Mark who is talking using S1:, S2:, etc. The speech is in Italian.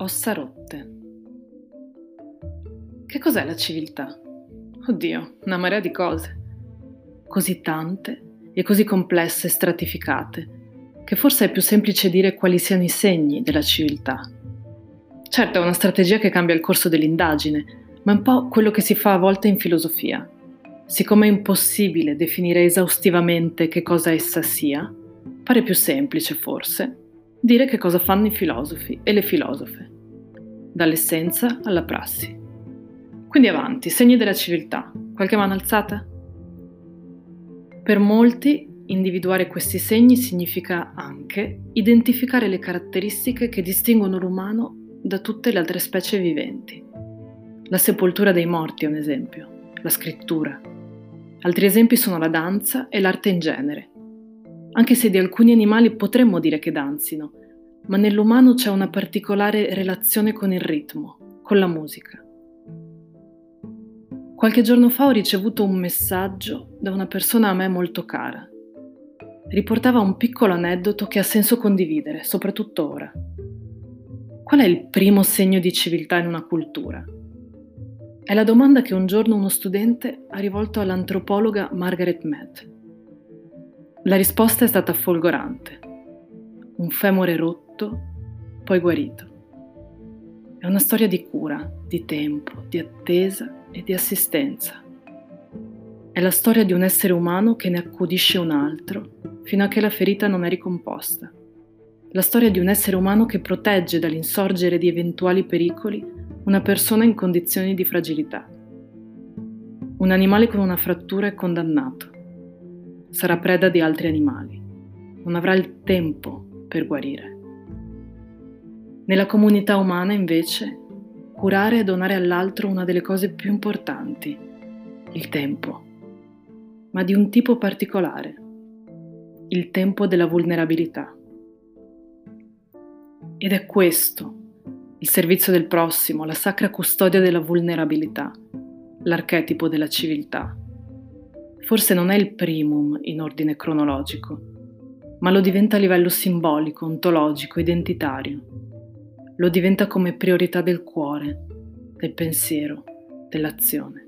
S1: Ossa rotte. Che cos'è la civiltà? Oddio, una marea di cose. Così tante e così complesse e stratificate, che forse è più semplice dire quali siano i segni della civiltà. Certo, è una strategia che cambia il corso dell'indagine, ma è un po' quello che si fa a volte in filosofia. Siccome è impossibile definire esaustivamente che cosa essa sia, pare più semplice forse dire che cosa fanno i filosofi e le filosofe, dall'essenza alla prassi. Quindi avanti, segni della civiltà. Qualche mano alzata? Per molti individuare questi segni significa anche identificare le caratteristiche che distinguono l'umano da tutte le altre specie viventi. La sepoltura dei morti è un esempio, la scrittura. Altri esempi sono la danza e l'arte in genere, anche se di alcuni animali potremmo dire che danzino, ma nell'umano c'è una particolare relazione con il ritmo, con la musica. Qualche giorno fa ho ricevuto un messaggio da una persona a me molto cara. Riportava un piccolo aneddoto che ha senso condividere, soprattutto ora. Qual è il primo segno di civiltà in una cultura? È la domanda che un giorno uno studente ha rivolto all'antropologa Margaret Mead. La risposta è stata folgorante. Un femore rotto, poi guarito. È una storia di cura, di tempo, di attesa e di assistenza. È la storia di un essere umano che ne accudisce un altro fino a che la ferita non è ricomposta. La storia di un essere umano che protegge dall'insorgere di eventuali pericoli una persona in condizioni di fragilità. Un animale con una frattura è condannato sarà preda di altri animali. Non avrà il tempo per guarire. Nella comunità umana, invece, curare e donare all'altro una delle cose più importanti, il tempo, ma di un tipo particolare, il tempo della vulnerabilità. Ed è questo, il servizio del prossimo, la sacra custodia della vulnerabilità, l'archetipo della civiltà forse non è il primum in ordine cronologico, ma lo diventa a livello simbolico, ontologico, identitario. Lo diventa come priorità del cuore, del pensiero, dell'azione.